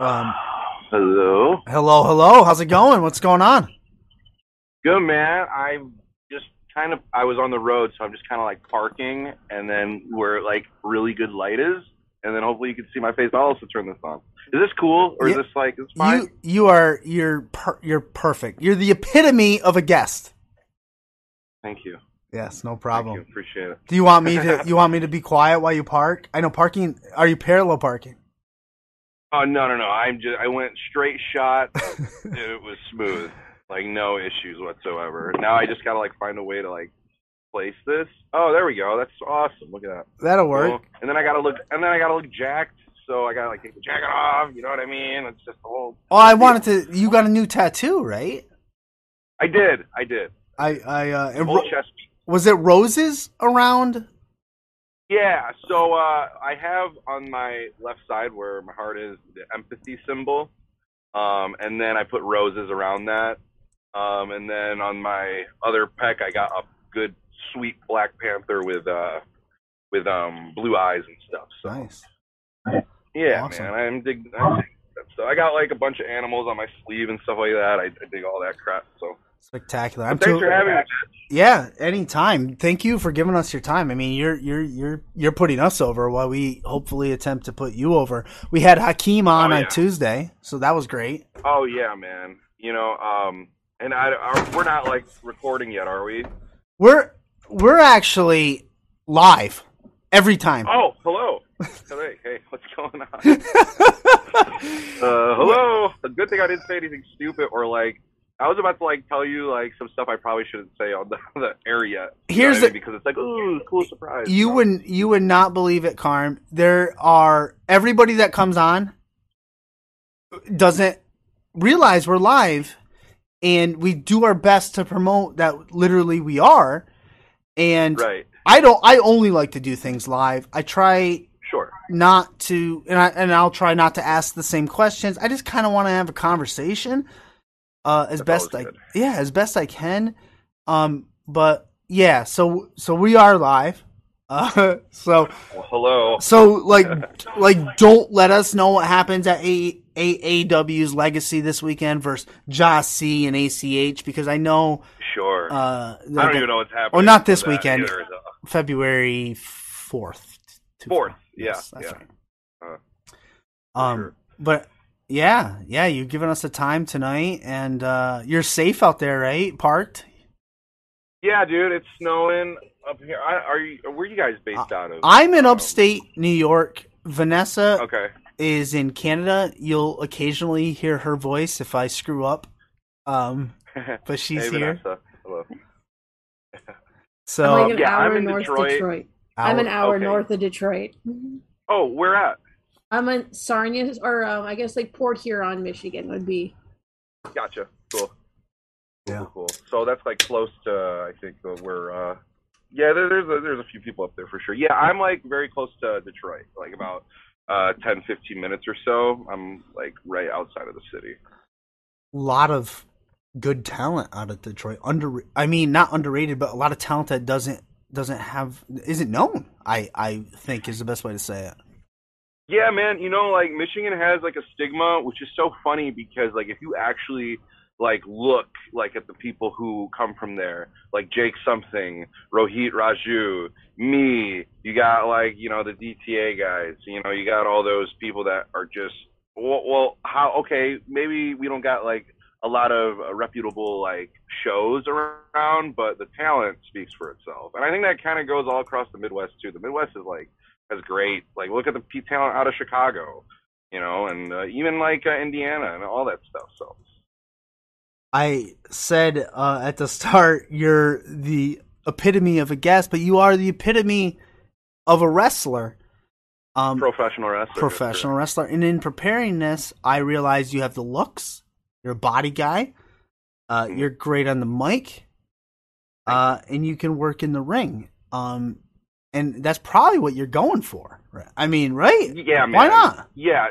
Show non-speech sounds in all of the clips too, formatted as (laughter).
Um, Hello. hello, hello. How's it going? What's going on? Good man. I'm just kind of I was on the road, so I'm just kind of like parking, and then where like really good light is, and then hopefully you can see my face. I'll also turn this on. Is this cool or Yeah. is this like is fine? You you are you're per, you're perfect. You're the epitome of a guest. Thank you. Yes, no Thank problem. you. Appreciate it. Do you want me to (laughs) you want me to be quiet while you park? I know parking. Are you parallel parking? Oh no no no! I'm just I went straight shot. (laughs) it was smooth, like no issues whatsoever. Now I just gotta like find a way to like place this. Oh, there we go. That's awesome. Look at that. That'll work. And then I gotta look, and then I gotta look jacked. So I gotta like take the jacket off. You know what I mean? It's just a whole. Oh, I wanted to. You got a new tattoo, right? I did. I did. I I uh, ro- chest. was it roses around? Yeah. So uh, I have on my left side where my heart is the empathy symbol, um, and then I put roses around that, um, and then on my other pec I got a good sweet Black Panther with uh, with um, blue eyes and stuff. So Nice. yeah, Awesome. man, I'm dig. Dig that. So I got like a bunch of animals on my sleeve and stuff like that. I, I dig all that crap. So Spectacular. I'm thanks too, for having me. Yeah, anytime. Thank you for giving us your time. I mean, you're you're you're you're putting us over while we hopefully attempt to put you over. We had Hakeem on Oh, on. Tuesday, so that was great. Oh yeah, man. You know, um, and I, are, we're not like recording yet, are we? We're we're actually live every time. Oh, hello. hey, hey, what's going on? (laughs) Uh, hello. A good thing I didn't say anything stupid or like. I was about to like tell you like some stuff I probably shouldn't say on the, (laughs) the air yet. Here's what I mean? the- because it's like ooh, cool surprise. you know? would you would not believe it, Carm. There are everybody that comes on doesn't realize we're live, and we do our best to promote that. Literally, we are. And right. I don't. I only like to do things live. I try Sure. not to, and I and I'll try not to ask the same questions. I just kind of want to have a conversation, uh, as That's best I good. yeah, as best I can. Um, but yeah, so so we are live. (laughs) Uh, so Well, hello. so like like don't let us know what happens at A AAW's Legacy this weekend versus Josh C and ACH because I know Sure. uh I don't even know what's happening. Oh, not this weekend. either, February fourth. Fourth, yeah, Yes, that's yeah. right. Uh, um, sure. but yeah, yeah, you've given us the time tonight, and uh, you're safe out there, right? Parked. Yeah, dude, it's snowing up here. I, are you? Where are you guys based out of? I'm in Um, upstate New York. Vanessa Okay. is in Canada. You'll occasionally hear her voice if I screw up. Um, (laughs) but she's hey, here. Vanessa. Hello. So I'm like an yeah, I'm in north Detroit. Detroit. I'm an hour okay. north of Detroit. Oh, where at? I'm in Sarnia, or um, I guess like Port Huron, Michigan would be. Gotcha. Cool. Cool, Yeah. Cool, cool. So that's like close to, I think, uh, where. Uh, yeah, there, there's a, there's a few people up there for sure. Yeah, I'm like very close to Detroit, like about uh, 10, 15 minutes or so. I'm like right outside of the city. A lot of good talent out of Detroit. Under, I mean, not underrated, but a lot of talent that doesn't doesn't have isn't known. I I think is the best way to say it. Yeah, man. You know, like Michigan has like a stigma, which is so funny because like if you actually like look like at the people who come from there, like Jake something, Rohit Raju, me, you got like you know the DTA guys, you know you got all those people that are just well, well how okay maybe we don't got like a lot of uh, reputable like shows around, but the talent speaks for itself, and I think that kind of goes all across the Midwest too. The Midwest is like has great like look at the P talent out of Chicago, you know, and uh, even like uh, Indiana and all that stuff. So I said uh, at the start you're the epitome of a guest, but you are the epitome of a wrestler. Um, professional wrestler, professional wrestler. And in preparing this, I realized you have the looks. You're a body guy. Uh, Mhm. You're great on the mic, uh, and you can work in the ring. Um, and that's probably what you're going for. right? I mean, right? Yeah, man. Why not? Yeah,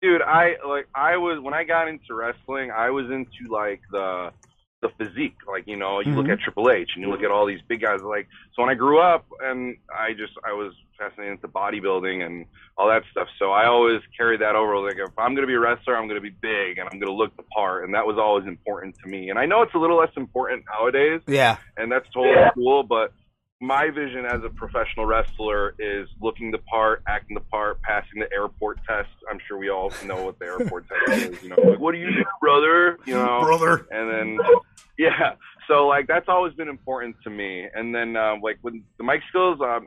dude. I like. I was when I got into wrestling. I was into like the the physique. Like you know, you mm-hmm. look at Triple H and you look at all these big guys. Like so, when I grew up, and I just I was fascinated with the bodybuilding and all that stuff. So I always carried that over. Like if I'm gonna be a wrestler, I'm gonna be big and I'm gonna look the part, and that was always important to me. And I know it's a little less important nowadays. Yeah. And that's totally yeah. cool, but my vision as a professional wrestler is looking the part, acting the part, passing the airport test. I'm sure we all know what the airport test is. You know, like, what do you do, brother? You know, brother. And then, yeah. So like that's always been important to me. And then um, like with the mic skills, um,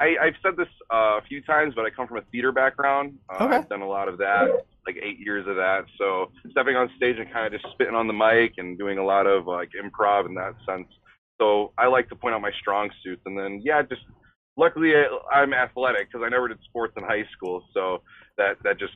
I, I've said this uh, a few times, but I come from a theater background. Uh, okay. I've done a lot of that, like eight years of that. So stepping on stage and kind of just spitting on the mic and doing a lot of like improv in that sense so I like to point out my strong suits, and then yeah, just luckily I'm athletic because I never did sports in high school, so that that just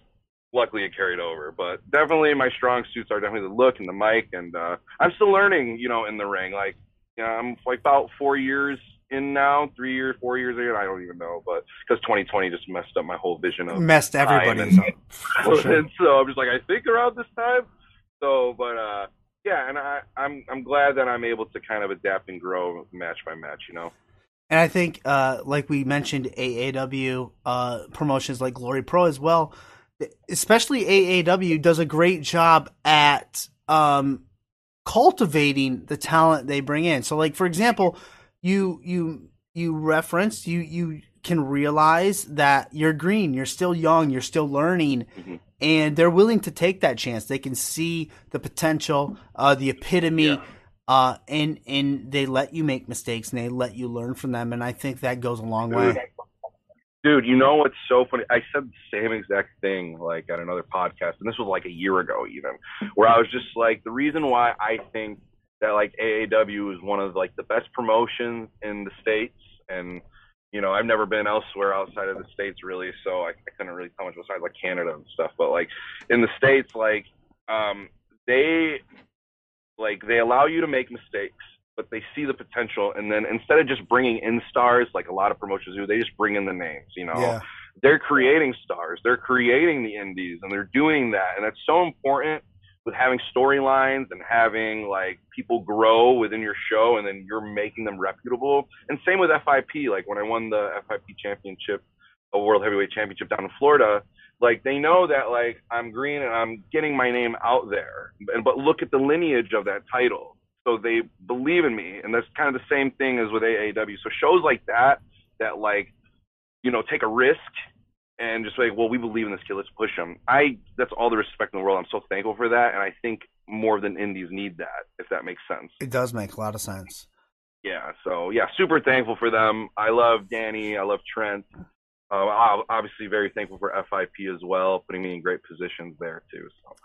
luckily it carried over. But definitely my strong suits are definitely the look and the mic, and uh, I'm still learning, you know, in the ring. Like, you know, I'm like about four years in now, three years, four years in, I don't even know, but because 2020 just messed up my whole vision of messed everybody up. (laughs) Sure. and so I'm just like, I think around this time. So, but uh, yeah, and I, I'm I'm glad that I'm able to kind of adapt and grow match by match, you know. And I think, uh, like we mentioned, AAW uh, promotions like Glory Pro as well, especially AAW does a great job at um, cultivating the talent they bring in. So, like for example, you you you referenced you you can realize that you're green, you're still young, you're still learning, mm-hmm and they're willing to take that chance. They can see the potential, uh, the epitome, yeah. uh, and and they let you make mistakes and they let you learn from them. And I think that goes a long Dude. way. Dude, you know what's so funny? I said the same exact thing like at another podcast, and this was like a year ago even, where I was just like, the reason why I think that like AAW is one of like the best promotions in the states and you know, I've never been elsewhere outside of the states really, so I, I couldn't really tell much besides like Canada and stuff. But like in the states, like um, they like they allow you to make mistakes, but they see the potential, and then instead of just bringing in stars like a lot of promotions do, they just bring in the names. You know, yeah. they're creating stars, they're creating the indies, and they're doing that, and that's so important with having storylines and having like people grow within your show and then you're making them reputable. And same with FIP. Like when I won the FIP championship, a world heavyweight championship down in Florida, like they know that like I'm green and I'm getting my name out there. And but look at the lineage of that title. So they believe in me. And that's kind of the same thing as with AAW. So shows like that that like, you know, take a risk and just like, well, we believe in this kid. Let's push him. I that's all the respect in the world. I'm so thankful for that, and I think more than indies need that, if that makes sense. It does make a lot of sense. Yeah. So yeah, super thankful for them. I love Danny. I love Trent. Uh, obviously, very thankful for FIP as well, putting me in great positions there too. So.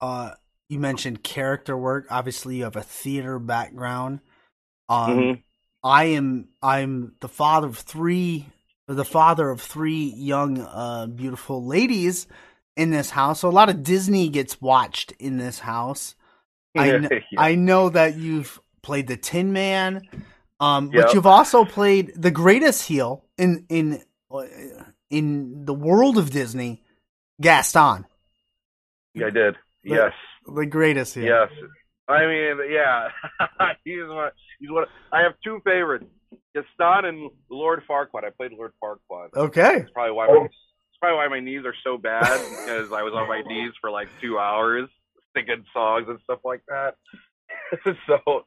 Uh, you mentioned character work. Obviously, you have a theater background. Um, mm-hmm. I am I'm the father of three the father of three young, uh, beautiful ladies in this house. So a lot of Disney gets watched in this house. (laughs) I, kn- yeah. I know that you've played the Tin Man, um, yep. but you've also played the greatest heel in in uh, in the world of Disney, Gaston. Yeah, I did. The, yes, the greatest heel. Yes, I mean, yeah, (laughs) he's one. He's one. I have two favorites. Gaston and Lord Farquaad. I played Lord Farquaad. Okay. That's probably why my, that's probably why my knees are so bad because I was on my knees for like two hours singing songs and stuff like that. (laughs) so,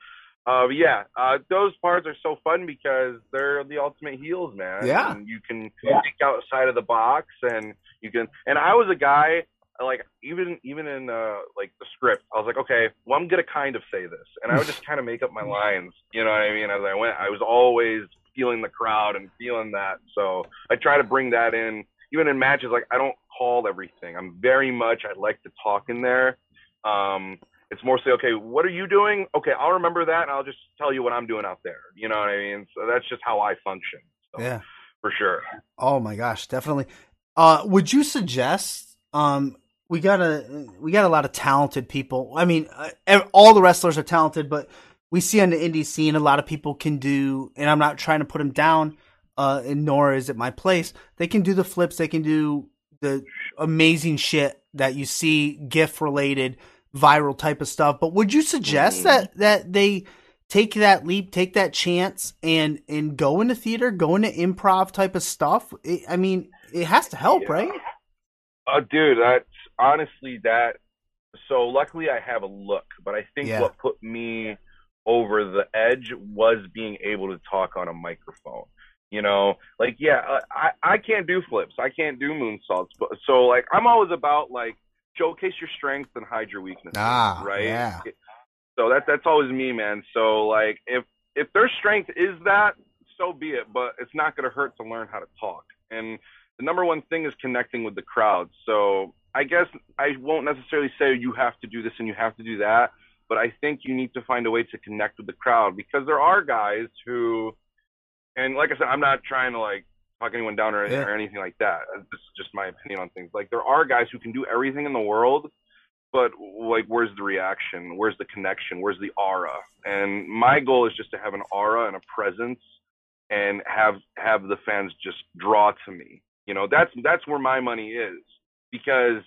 uh, yeah, uh, those parts are so fun because they're the ultimate heels, man. Yeah. And you can think outside of the box, and you can. And I was a guy like even even in uh like the script i was like okay well i'm gonna kind of say this. And i would just (laughs) kind of make up my lines you know what i mean as i went. I was always feeling the crowd and feeling that. So i try to bring that in. Even in matches like i don't call everything. I'm very much i like to talk in there. Um it's mostly okay what are you doing? Okay i'll remember that and i'll just tell you what i'm doing out there. You know what i mean? So that's just how i function so, yeah. for sure. Oh my gosh definitely. Uh would you suggest um we got a we got a lot of talented people. I mean, uh, all the wrestlers are talented, but we see on the indie scene a lot of people can do. And I'm not trying to put them down, uh, and nor is it my place. They can do the flips. They can do the amazing shit that you see GIF related viral type of stuff. But would you suggest Mhm. that that they take that leap, take that chance, and and go into theater, go into improv type of stuff? It, I mean, it has to help, Yeah. right? Uh, dude, that's honestly that. So luckily, I have a look, but I think Yeah. what put me over the edge was being able to talk on a microphone. You know, like yeah, uh, I I can't do flips, I can't do moonsaults, but so like I'm always about like showcase your strengths and hide your weaknesses, Ah, right? yeah. So that that's always me, man. So like if if their strength is that, so be it. But it's not going to hurt to learn how to talk. And the number one thing is connecting with the crowd. So I guess I won't necessarily say you have to do this and you have to do that, but I think you need to find a way to connect with the crowd because there are guys who, and like I said, I'm not trying to like talk anyone down or, Yeah. or anything like that. Uh, this is just my opinion on things. Like there are guys who can do everything in the world, but like where's the reaction where's the connection where's the aura and my goal is just to have an aura and a presence and have have the fans just draw to me you know that's that's where my money is because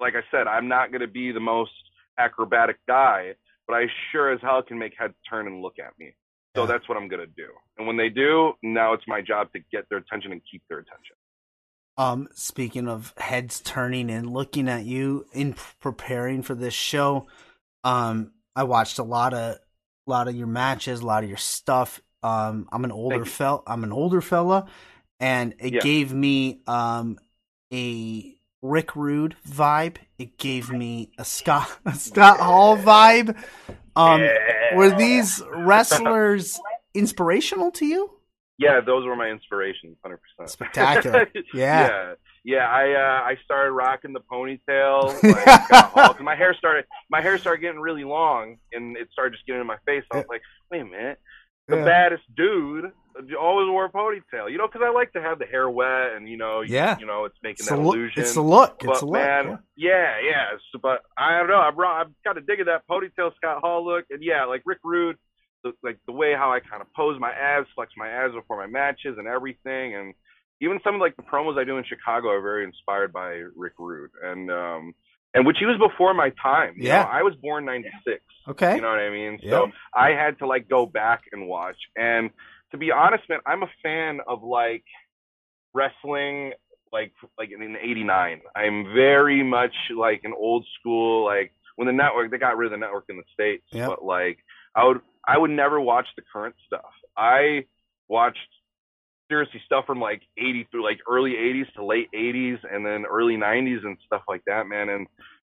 like i said i'm not going to be the most acrobatic guy but i sure as hell can make heads turn and look at me so Yeah. that's what i'm going to do and when they do now it's my job to get their attention and keep their attention Um, speaking of heads turning and looking at you in preparing for this show, um, I watched a lot of a lot of your matches, a lot of your stuff. Um, I'm an older you. fella. I'm an older fella, and it Yeah. gave me um a Rick Rude vibe. It gave me a Scott (laughs) a Scott Hall vibe. Um, Yeah. were these wrestlers inspirational to you? Yeah, those were my inspirations, hundred percent. Spectacular. (laughs) Yeah. yeah, yeah. I uh, I started rocking the ponytail. (laughs) Like, 'cause my hair started my hair started getting really long, and it started just getting in my face. I was like, wait a minute, the Yeah. baddest dude always wore a ponytail, you know, because I like to have the hair wet, and you know, Yeah. you know, it's making It's that look. illusion. It's a look. but It's a look. man, yeah. yeah, yeah. So, but I don't know. I brought, I'm kind of digging that ponytail Scott Hall look, and yeah, like Rick Rude, the, like the way how I kind of pose my abs, flex my abs before my matches, and everything, and even some of like the promos I do in Chicago are very inspired by Rick Rude, and um, and which he was before my time. you Yeah. know? I was born '96. Okay. You know what I mean? Yeah. So I had to like go back and watch. And to be honest, man, I'm a fan of like wrestling like like in '89. I'm very much like an old school like when the network they got rid of the network in the states, Yep. but like I would I would never watch the current stuff. I watched seriously stuff from like 80 through like early 80s to late 80s and then early 90s and stuff like that, man. And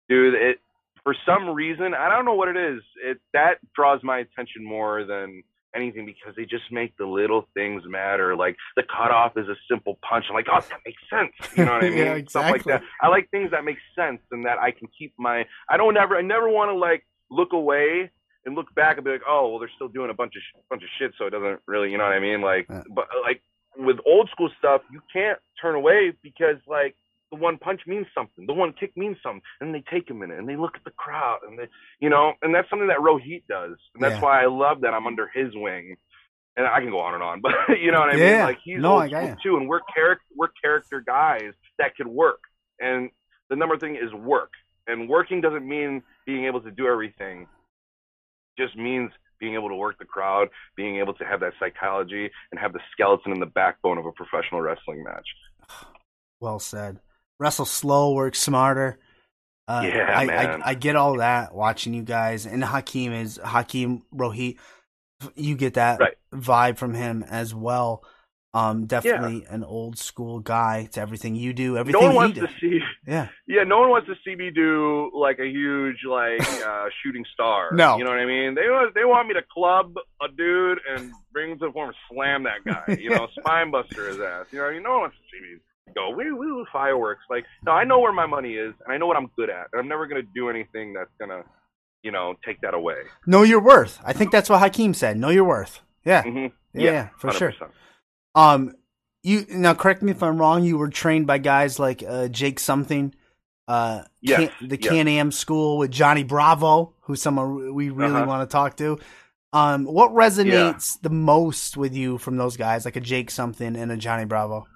dude, it for some reason I don't know what it is. It that draws my attention more than anything because they just make the little things matter. Like the cutoff is a simple punch. I'm like, oh, that makes sense. You know what I (laughs) mean? Yeah, exactly. Stuff like that. I like things that make sense and that I can keep my. I don't ever. I never want to like look away and look back and be like, oh, well, they're still doing a bunch of sh- bunch of shit, so it doesn't really. You know what I mean? Like, Yeah. but like with old school stuff, you can't turn away because like the one punch means something, the one kick means something, and they take a minute and they look at the crowd and they, you know, and that's something that Rohit does, and that's Yeah. why I love that I'm under his wing. And I can go on and on, (laughs) but you know what I Yeah. mean. Like he's No, old school too, and we're character we're character guys that could work. And the number thing is work, and working doesn't mean being able to do everything. It Just means being able to work the crowd, being able to have that psychology, and have the skeleton and the backbone of a professional wrestling match. (sighs) Well said. Wrestle slow, work smarter. Uh, Yeah, I, man. I, I get all that watching you guys, and Hakeem is Hakeem Rohit. You get that Right. vibe from him as well. Um, definitely an old school guy. to everything you do, No everything one he wants to see, Yeah, yeah, no one wants to see me do like a huge like (laughs) uh, shooting star. No. you know what I mean. They want they want me to club a dude and bring him to the form, slam that guy. You know, (laughs) spine buster his ass. You know, what I mean, no one wants to see me go woo woo fireworks. Like, no, I know where my money is, and I know what I'm good at, and I'm never gonna do anything that's gonna, you know, take that away. know your worth. I think that's what Hakeem said. Know your worth. Yeah, hmm yeah, yeah, for sure. 100%. Um, you now correct me if I'm wrong. You were trained by guys like uh, Jake something, uh, Yes, Can, the yes. Can Am school with Johnny Bravo, who's someone we really Uh-huh. want to talk to. Um, what resonates the most with you from those guys, like a Jake something and a Johnny Bravo?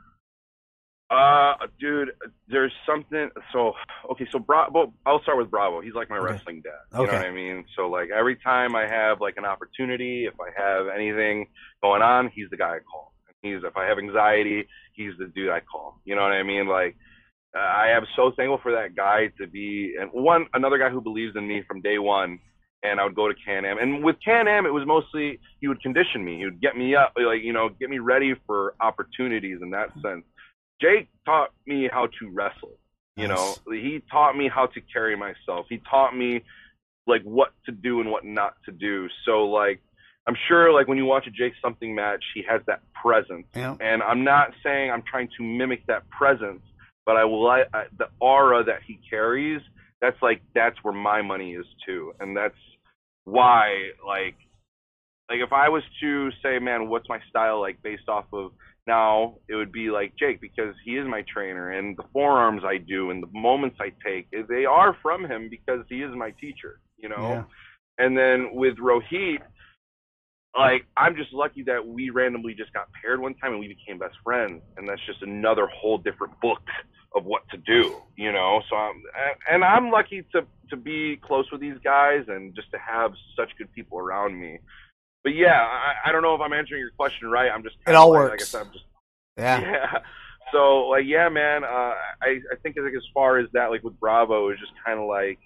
Uh, dude, there's something. So, okay, so Bravo. I'll start with Bravo. He's like my Okay. wrestling dad. You Okay. know what I mean? So, like every time I have like an opportunity, if I have anything going on, he's the guy I call. He's if I have anxiety, he's the dude I call. You know what I mean? Like, uh, I am so thankful for that guy to be and one another guy who believes in me from day one. And I would go to Can Am, and with Can Am, it was mostly he would condition me. He would get me up, like you know, get me ready for opportunities in that sense. Jake taught me how to wrestle. You know, he taught me how to carry myself. He taught me like what to do and what not to do. So like I'm sure like when you watch a Jake something match, he has that presence. Yeah. And I'm not saying I'm trying to mimic that presence, but I will I, I, the aura that he carries. That's like that's where my money is too, and that's why like like if I was to say, man, what's my style like based off of now, it would be like Jake because he is my trainer, and the forearms I do and the moments I take, eh, they are from him because he is my teacher, you know. Yeah. And then with Rohit, like I'm just lucky that we randomly just got paired one time and we became best friends, and that's just another whole different book of what to do, you know. So I'm and I'm lucky to to be close with these guys and just to have such good people around me. But yeah, I, I don't know if I'm answering your question right. I'm just It all like, Like I works. said, I'm just Yeah. (laughs) yeah. So like yeah, man. Uh, I I think like as far as that, like with Bravo, is just kind of like,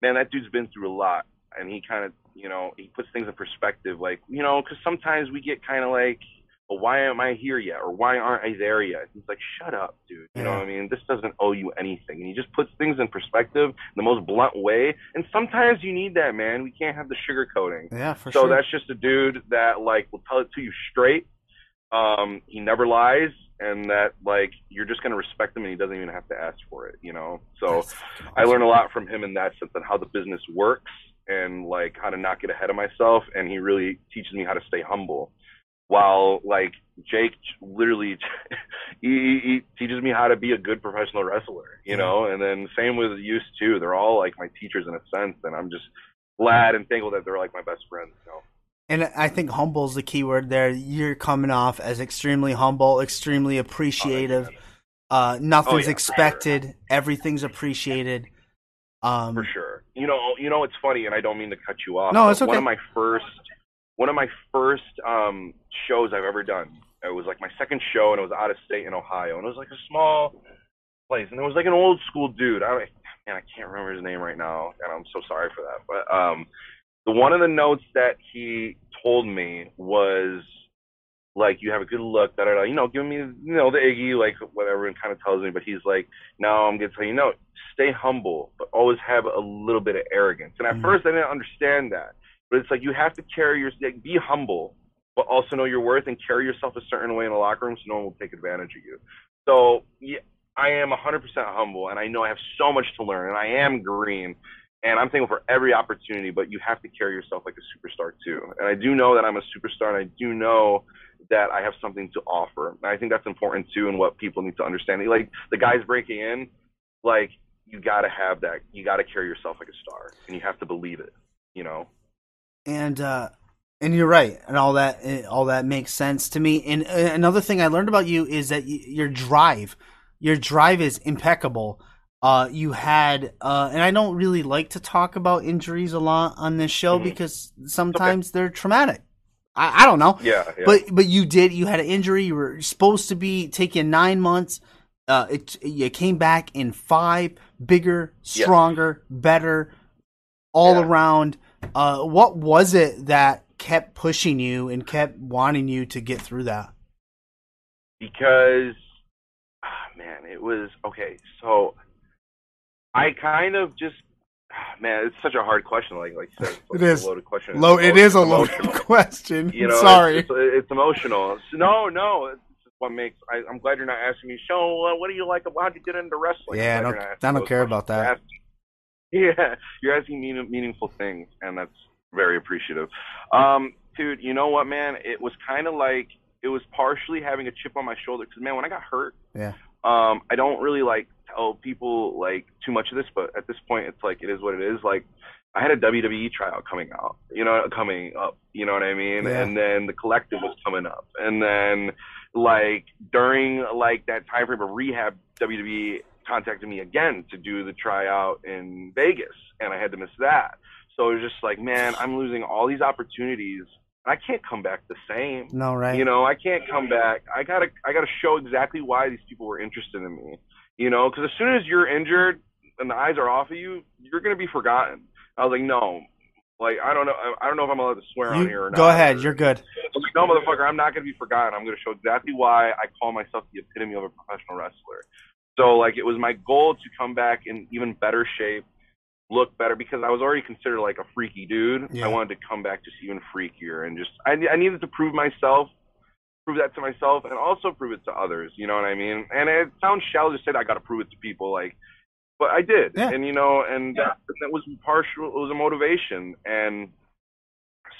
man, that dude's been through a lot, and he kind of you know he puts things in perspective. Like you know, because sometimes we get kind of like, well, why am I here yet, or why aren't I there yet? He's like, shut up, dude. You know what I mean? This doesn't owe you anything, and he just puts things in perspective in the most blunt way. And sometimes you need that, man. We can't have the sugarcoating. Yeah, for So sure. that's just a dude that like will tell it to you straight. Um, he never lies, and that like you're just gonna respect him, and he doesn't even have to ask for it. You know. So That's I learned a lot from him in that sense on how the business works and like how to not get ahead of myself. And he really teaches me how to stay humble. While like Jake literally (laughs) he, he he teaches me how to be a good professional wrestler, you know. And then same with Used too. They're all like my teachers in a sense, and I'm just glad and thankful that they're like my best friends. You know. And I think humble is the key word there. You're coming off as extremely humble, extremely appreciative. Uh, nothing's Oh, yeah, expected. Everything's appreciated. Um, for sure. You know, you know, it's funny, and I don't mean to cut you off. No, it's okay. One of my first, one of my first um, shows I've ever done. It was like my second show, and it was out of state in Ohio, and it was like a small place, and it was like an old school dude. I man, I can't remember his name right now, and I'm so sorry for that. But um, the one of the notes that he told me was like you have a good look, da da da. You know, giving me you know the iggy, like what everyone kind of tells me. But he's like, no, I'm gonna tell you, no, stay humble, but always have a little bit of arrogance. And at Mhm. first, I didn't understand that, but it's like you have to carry your, like, be humble, but also know your worth and carry yourself a certain way in the locker room, so no one will take advantage of you. So yeah, I am 100% humble, and I know I have so much to learn, and I am green. And I'm thankful for every opportunity, but you have to carry yourself like a superstar too. And I do know that I'm a superstar, and I do know that I have something to offer. And I think that's important too, and what people need to understand. Like the guys breaking in, like you got to have that. You got to carry yourself like a star, and you have to believe it. You know. And uh, and you're right, and all that eh, all that makes sense to me. And uh, another thing I learned about you is that y- your drive, your drive is impeccable. Uh, you had, uh, and I don't really like to talk about injuries a lot on this show Mhm. because sometimes they're traumatic. I, I don't know, Yeah. yeah. but but you did. You had an injury. You were supposed to be taking nine months. Uh, it you came back in five, bigger, Yeah. stronger, better, all Yeah. around. Uh, what was it that kept pushing you and kept wanting you to get through that? because ah, man, it was okay. So I kind of just ah, man, it's such a hard question. Like like you said, it's It is. a loaded question. Low. It's a loaded emotional. (laughs) question. You know, Sorry. It's, it's, it's emotional. So, no, no. It's what makes. I, I'm glad you're not asking me. So, uh, what do you like? about How'd you get into wrestling? Yeah, I don't- I don't care questions. about that. (laughs) Yeah, you're asking meaning, meaningful things, and that's very appreciative. Um, dude, you know what, man? It was kind of like it was partially having a chip on my shoulder because, man, when I got hurt, Yeah. um, I don't really like tell people like too much of this, but at this point, it's like it is what it is. Like, I had a WWE tryout coming out, you know, coming up, you know what I mean? Yeah. And then the collective was coming up, and then like during like that time frame of rehab, WWE contacted me again to do the tryout in Vegas, and I had to miss that. So it was just like, man, I'm losing all these opportunities. I can't come back the same. No, right? You know, I can't come back. I gotta, I gotta show exactly why these people were interested in me. You know, because as soon as you're injured and the eyes are off of you, you're gonna be forgotten. I was like, no, like I don't know, I don't know if I'm allowed to swear You- on here or not. go ahead. You're good. Like, no, motherfucker, I'm not gonna be forgotten. I'm gonna show exactly why I call myself the epitome of a professional wrestler. So like, it was my goal to come back in even better shape, look better because I was already considered like a freaky dude. Yeah. I wanted to come back just even freakier and just I, I needed to prove myself, prove that to myself, and also prove it to others. You know what I mean? And it sounds shallow to say that I got to prove it to people, like, but I did. Yeah. And you know, and that, that was partial. It was a motivation, and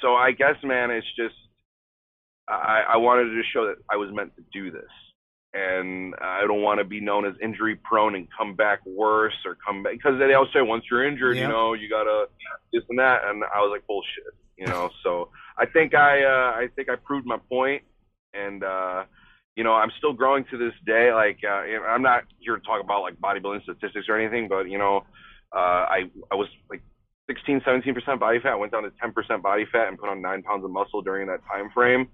so I guess, man, it's just I, I wanted to show that I was meant to do this. And I don't want to be known as injury prone and come back worse or come back because they always say once you're injured, Yeah. you know, you gotta this and that. And I was like, bullshit, you know. So I think I uh, I think I proved my point, and uh, you know, I'm still growing to this day. Like, uh, I'm not here to talk about like bodybuilding statistics or anything, but you know, uh, I I was like 16, 17 percent body fat. Went down to 10 percent body fat and put on nine pounds of muscle during that time frame.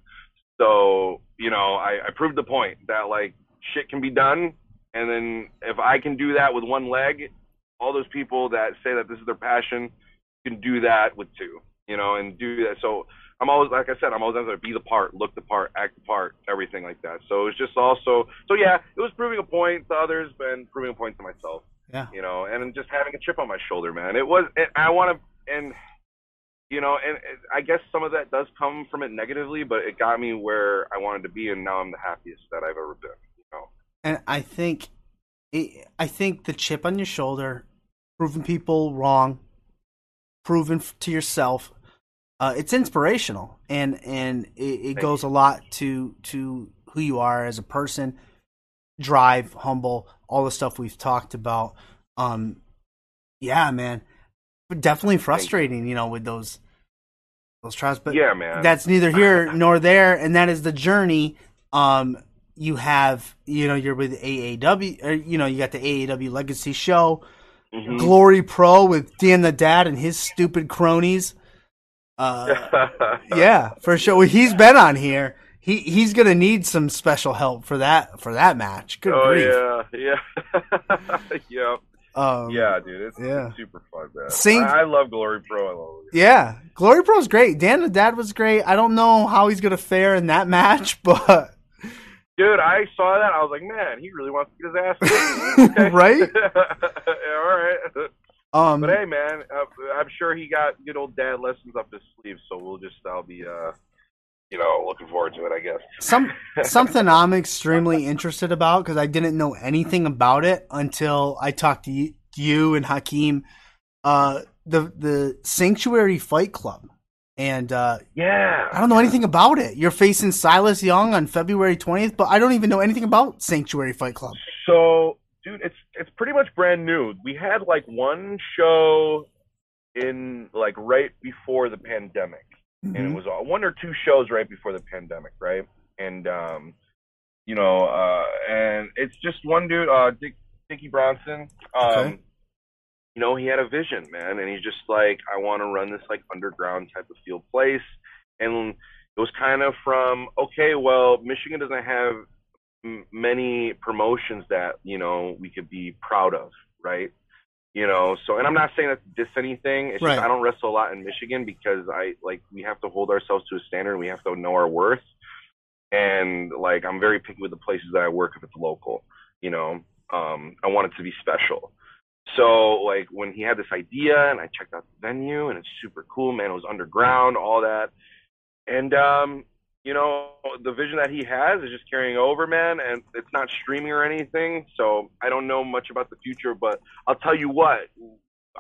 So you know, I, I proved the point that like shit can be done, and then if I can do that with one leg, all those people that say that this is their passion can do that with two. You know, and do that. So I'm always like I said, I'm always going to be the part, look the part, act the part, everything like that. So it's just also so yeah, it was proving a point to others and proving a point to myself. Yeah. You know, and just having a chip on my shoulder, man. It was and I want to and you know, and I guess some of that does come from it negatively, but it got me where I wanted to be, and now I'm the happiest that I've ever been. You know. And I think, I think the chip on your shoulder, proving people wrong, proving to yourself, uh, it's inspirational, and and it, it goes you. a lot to to who you are as a person, drive, humble, all the stuff we've talked about. Um, yeah, man, definitely frustrating, you know, with those those trials, but yeah, man. that's neither here nor there, and that is the journey. Um, you have, you know, you're with AAW, or you know, you got the AAW Legacy Show, Mhm. Glory Pro with Dan the Dad and his stupid cronies. Uh, (laughs) yeah, for sure. Well, he's been on here. He he's gonna need some special help for that for that match. Good oh grief. yeah, (laughs) yeah, (laughs) yeah, Um, yeah, dude. It's, yeah. it's super fun, man. I, I love Glory Pro. I love it. Yeah, Glory Pro's great. Dan the Dad was great. I don't know how he's gonna fare in that match, (laughs) but Dude, I saw that. I was like, man, he really wants to get his ass (laughs) kicked. (laughs) Right? yeah, all right. um, But hey, man, I'm sure he got good old dad lessons up his sleeve. So we'll just, I'll be, uh, you know, looking forward to it. I guess. some (laughs) something I'm extremely interested about because I didn't know anything about it until I talked to you, you and Hakeem. Uh, the the Sanctuary Fight Club, and uh, Yeah. I don't know anything about it. You're facing Silas Young on February 20th, but I don't even know anything about Sanctuary Fight Club. So, dude, it's it's pretty much brand new. We had like one show in like right before the pandemic. And it Mhm. was uh, one or two shows right before the pandemic, right? And um, you know, uh, and it's just one dude, uh, Dick, Dickie Bronson. Um, Okay. You know, he had a vision, man, and he's just like, I want to run this like underground type of field place, and it was kind of from okay, well, Michigan doesn't have m- many promotions that you know we could be proud of, right? You know, so and I'm not saying that to diss anything. It's Right. just I don't wrestle a lot in Michigan because I like we have to hold ourselves to a standard. and We have to know our worth, and like I'm very picky with the places that I work if it's local. You know, um, I want it to be special. So like when he had this idea and I checked out the venue and it's super cool, man. It was underground, all that, and um, you know the vision that he has is just carrying over, man. And it's not streaming or anything, so I don't know much about the future. But I'll tell you what,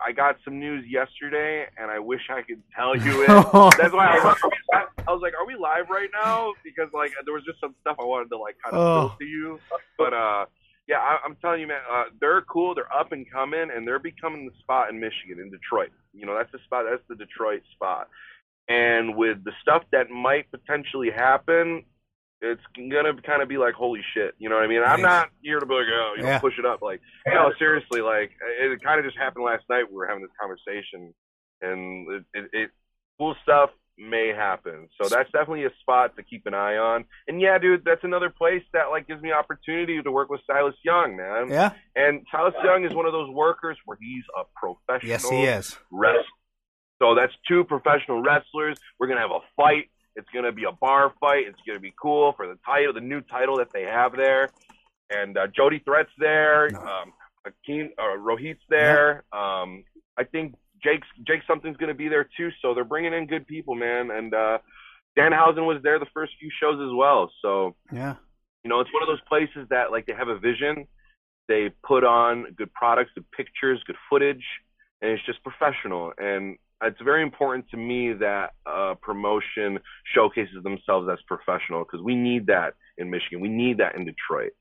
I got some news yesterday, and I wish I could tell you it. (laughs) That's why I was, like, are we I was like, "Are we live right now?" Because like there was just some stuff I wanted to like kind of Oh. to you. But uh, yeah, I, I'm telling you, man, uh, they're cool. They're up and coming, and they're becoming the spot in Michigan, in Detroit. You know, that's the spot. That's the Detroit spot. And with the stuff that might potentially happen, it's gonna kind of be like holy shit. You know what I mean? I'm not here to be like, oh, you know, push it up. Like, no, seriously, like it kind of just happened last night. We were having this conversation, and it, it, it cool stuff may happen. So that's definitely a spot to keep an eye on. And yeah, dude, that's another place that like gives me opportunity to work with Silas Young, man. Yeah. And Silas Young is one of those workers where he's a professional Yes, he is. wrestler. So that's two professional wrestlers. We're gonna have a fight. It's gonna be a bar fight. It's gonna be cool for the title, the new title that they have there. And uh, Jody Threat's there. No. Um, Akeem, uh, Rohit's there. Um, I think Jake's Jake something's gonna be there too. So they're bringing in good people, man. And uh, Danhausen was there the first few shows as well. So Yeah. you know, it's one of those places that like they have a vision, they put on good products, good pictures, good footage, and it's just professional. And it's very important to me that uh, promotion showcases themselves as professional because we need that in Michigan. We need that in Detroit.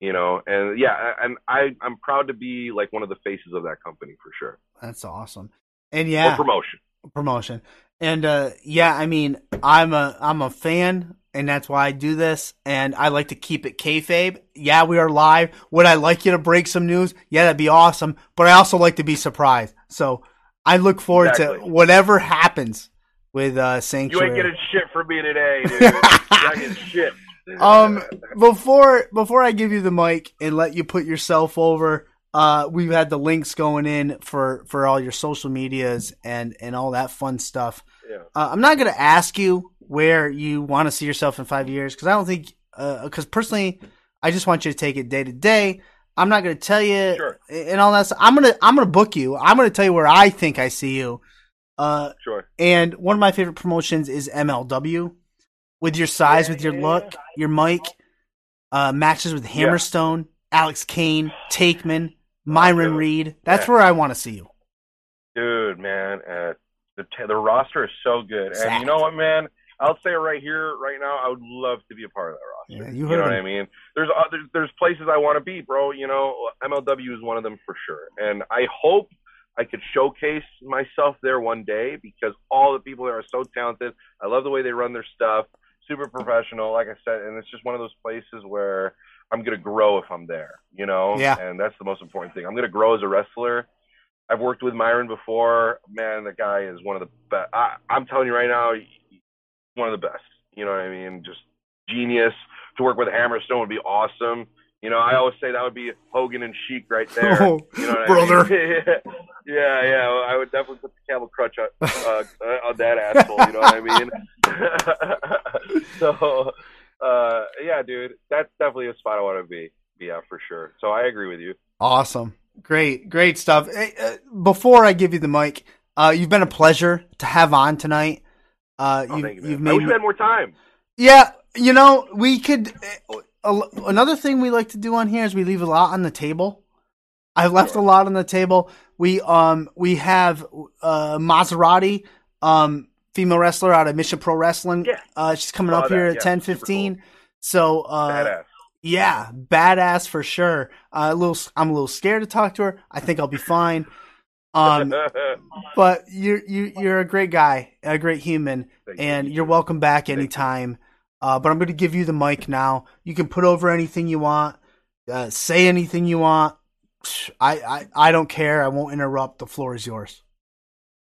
You know, and yeah, and I I'm proud to be like one of the faces of that company for sure. That's awesome. And Or yeah, promotion. promotion. And uh yeah, I mean, I'm a I'm a fan and that's why I do this and I like to keep it kayfabe. Yeah, we are live. Would I like you to break some news? Yeah, that'd be awesome. But I also like to be surprised. So I look forward to whatever happens with uh You Sanctuary. ain't getting shit from me today, (laughs) dude. You're not getting shit. um before before I give you the mic and let you put yourself over, uh we've had the links going in for for all your social medias and and all that fun stuff. yeah. Uh, I'm not going to ask you where you want to see yourself in 5 years cuz I don't think uh cuz personally I just want you to take it day to day. I'm not going to tell you Sure. And all that stuff. I'm going to I'm going to book you. I'm going to tell you where I think I see you. Uh Sure. and one of my favorite promotions is MLW. With your size, Yeah, with your yeah, look, your mic, uh, matches with Hammerstone, Alex Kane, Tankman, Myron dude. Reed. That's Yeah. where I want to see you. Dude, man, uh, the t- the roster is so good, and you know what, man? I'll say it right here, right now, I would love to be a part of that roster. Yeah, you you heard know what. I mean? There's uh, other, there's places I want to be, bro. You know, MLW is one of them for sure, and I hope I could showcase myself there one day because all the people there are so talented. I love the way they run their stuff, super professional, like I said, and it's just one of those places where I'm gonna grow if I'm there. You know, Yeah. and that's the most important thing. I'm gonna grow as a wrestler. I've worked with Myron before. Man, the guy is one of the best. I, I'm telling you right now, one of the best. You know what I mean? Just genius. To work with Hammerstone would be awesome. You know, I always say that would be Hogan and Sheik right there. (laughs) Oh, you know what brother. I mean? (laughs) yeah, yeah. I would definitely put the camel crutch on, uh, on that asshole. You know what I mean? (laughs) so, uh, yeah, dude, that's definitely a spot I want to be. Yeah, for sure. So I agree with you. Awesome. Great, great stuff. Hey, uh, before I give you the mic, uh, you've been a pleasure to have on tonight. Uh, Oh, you, thank you, you've I made wish we had more time. Yeah, you know, we could. Uh, another thing we like to do on here is we leave a lot on the table. I left Sure. a lot on the table. We um we have uh Maserati, um female wrestler out of Mission Pro Wrestling. Yeah. Uh, she's coming up that, here yeah, at ten super fifteen. So uh, Badass. yeah, badass for sure. Uh, a little, I'm a little scared to talk to her. I think I'll be fine. Um, (laughs) but you're you you're a great guy, a great human, Thank and you're welcome back anytime. Uh, but I'm going to give you the mic now. You can put over anything you want, uh, say anything you want. I, I I don't care. I won't interrupt. The floor is yours.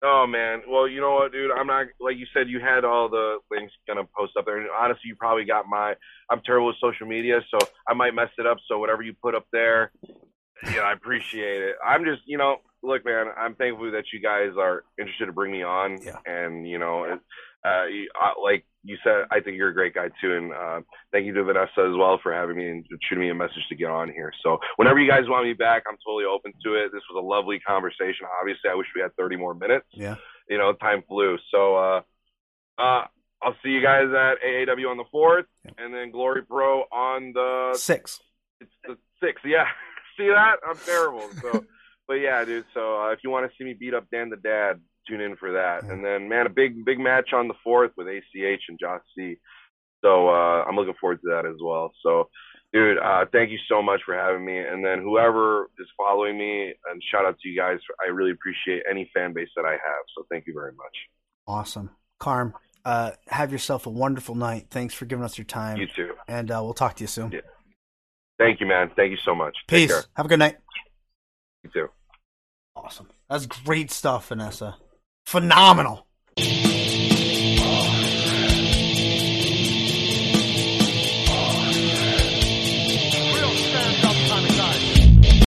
Oh man, well you know what, dude? I'm not like you said. You had all the links gonna post up there, and honestly, you probably got my. I'm terrible with social media, so I might mess it up. So whatever you put up there, yeah, I appreciate it. I'm just, you know, look, man, I'm thankful that you guys are interested to bring me on, Yeah. and you know, it, uh, you, uh, like you said, I think you're a great guy too, and uh, thank you to Vanessa as well for having me and shooting me a message to get on here. So whenever you guys want me back, I'm totally open to it. This was a lovely conversation. Obviously, I wish we had 30 more minutes. Yeah. You know, time flew. So uh, uh, I'll see you guys at AAW on the fourth, and then Glory Pro on the Six. it's the sixth. Yeah, (laughs) see that? I'm terrible. So, (laughs) but yeah, dude. So uh, if you want to see me beat up Dan the Dad, tune in for that. And then, man, a big big match on the fourth with ACH and Josh C. So uh, I'm looking forward to that as well. So, dude, uh, thank you so much for having me. And then whoever is following me, and shout out to you guys. I really appreciate any fan base that I have. So thank you very much. Awesome. Carm, Uh, have yourself a wonderful night. Thanks for giving us your time, You too. and uh, we'll talk to you soon. Yeah. Thank you, man. Thank you so much. Take Peace. care. Have a good night. You too. Awesome. That's great stuff, Vanessa. Phenomenal.